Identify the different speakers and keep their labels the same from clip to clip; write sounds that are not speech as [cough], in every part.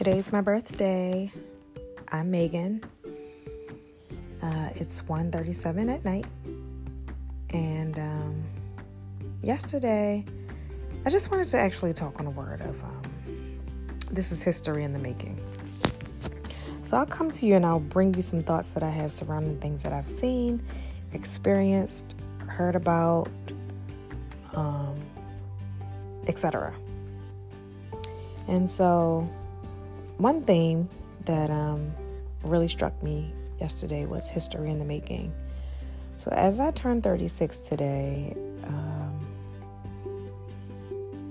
Speaker 1: Today's my birthday. I'm Megan. Uh, it's 1.37 at night. And um, yesterday, I just wanted to actually talk on a word of um, this is history in the making. So I'll come to you and I'll bring you some thoughts that I have surrounding things that I've seen, experienced, heard about, um, etc. And so, one thing that um, really struck me yesterday was history in the making. So, as I turned 36 today, um,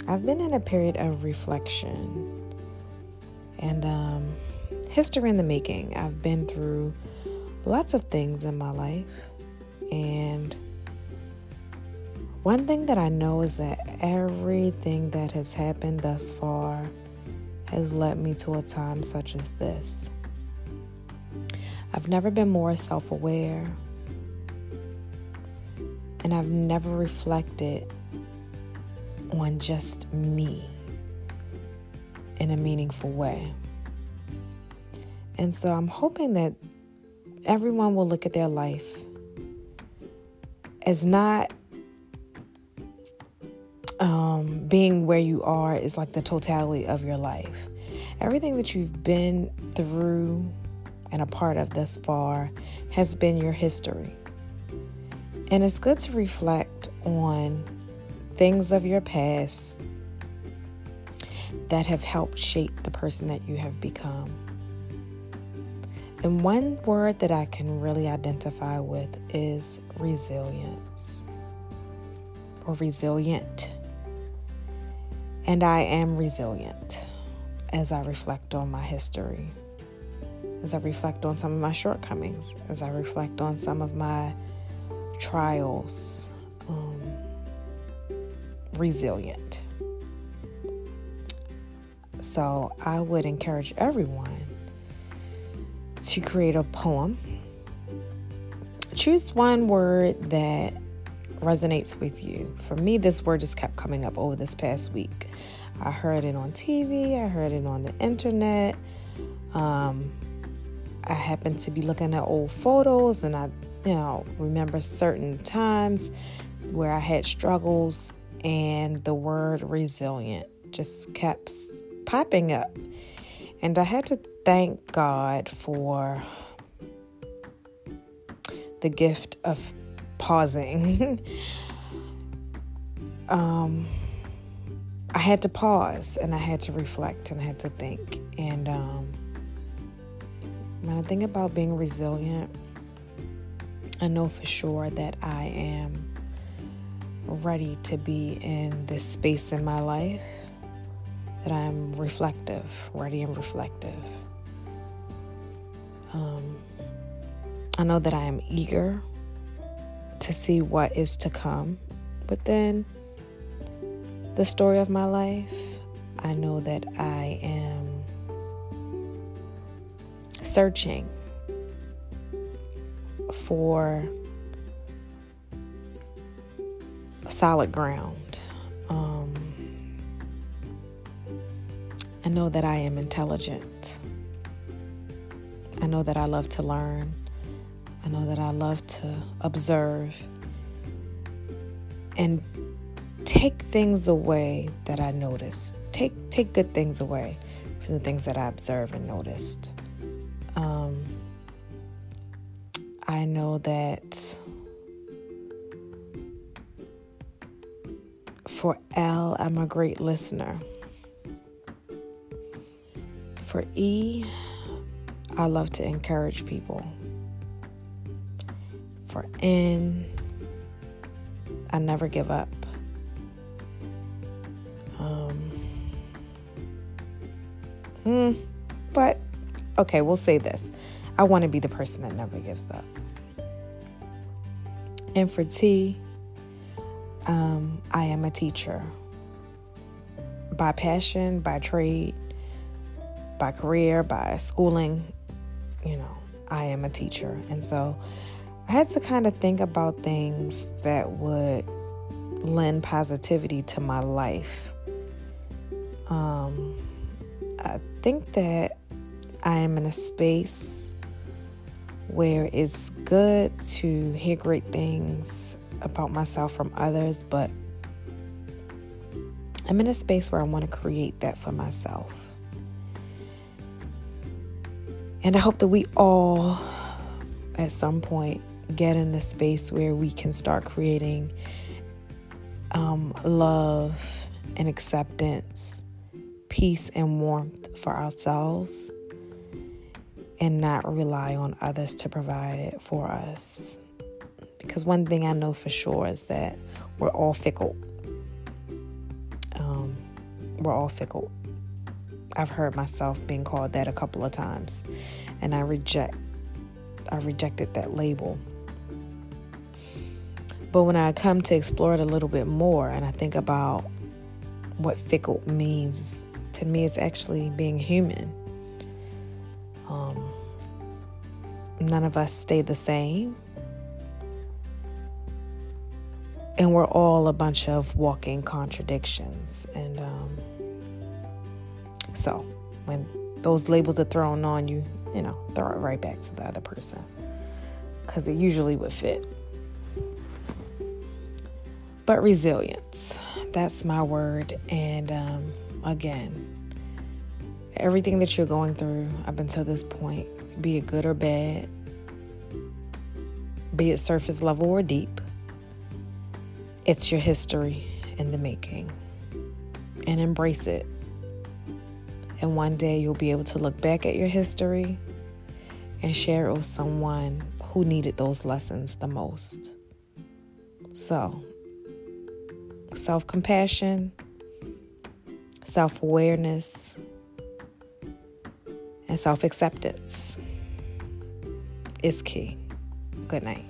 Speaker 1: I've been in a period of reflection and um, history in the making. I've been through lots of things in my life, and one thing that I know is that everything that has happened thus far has led me to a time such as this. I've never been more self aware, and I've never reflected on just me in a meaningful way. And so I'm hoping that everyone will look at their life as not um, being where you are is like the totality of your life. Everything that you've been through and a part of thus far has been your history. And it's good to reflect on things of your past that have helped shape the person that you have become. And one word that I can really identify with is resilience or resilient. And I am resilient as I reflect on my history, as I reflect on some of my shortcomings, as I reflect on some of my trials. Um, resilient. So I would encourage everyone to create a poem. Choose one word that resonates with you. For me, this word just kept coming up over this past week. I heard it on TV, I heard it on the internet. Um, I happened to be looking at old photos and I, you know, remember certain times where I had struggles and the word resilient just kept popping up. And I had to thank God for the gift of pausing. [laughs] um, I had to pause and I had to reflect and I had to think. And um, when I think about being resilient, I know for sure that I am ready to be in this space in my life, that I'm reflective, ready and reflective. Um, I know that I am eager to see what is to come But then, the story of my life. I know that I am searching for solid ground. Um, I know that I am intelligent. I know that I love to learn. I know that I love to observe and take things away that I noticed. Take take good things away from the things that I observe and noticed. Um, I know that for L, I'm a great listener. For E, I love to encourage people. For N, I never give up. Um, hmm, but okay, we'll say this. I want to be the person that never gives up. And for T, um, I am a teacher by passion, by trade, by career, by schooling. You know, I am a teacher. And so I had to kind of think about things that would lend positivity to my life. Um, I think that I am in a space where it's good to hear great things about myself from others, but I'm in a space where I want to create that for myself. And I hope that we all, at some point, get in the space where we can start creating um, love and acceptance, peace and warmth for ourselves, and not rely on others to provide it for us. Because one thing I know for sure is that we're all fickle. Um, we're all fickle. I've heard myself being called that a couple of times, and I reject. I rejected that label. But when I come to explore it a little bit more, and I think about what fickle means, to me, it's actually being human. Um, none of us stay the same. And we're all a bunch of walking contradictions. And um, so when those labels are thrown on you, you know, throw it right back to the other person because it usually would fit. But resilience, that's my word. And um, again, everything that you're going through up until this point, be it good or bad, be it surface level or deep, it's your history in the making. And embrace it and one day you'll be able to look back at your history and share it with someone who needed those lessons the most. So, self compassion, self awareness, and self acceptance is key. Good night.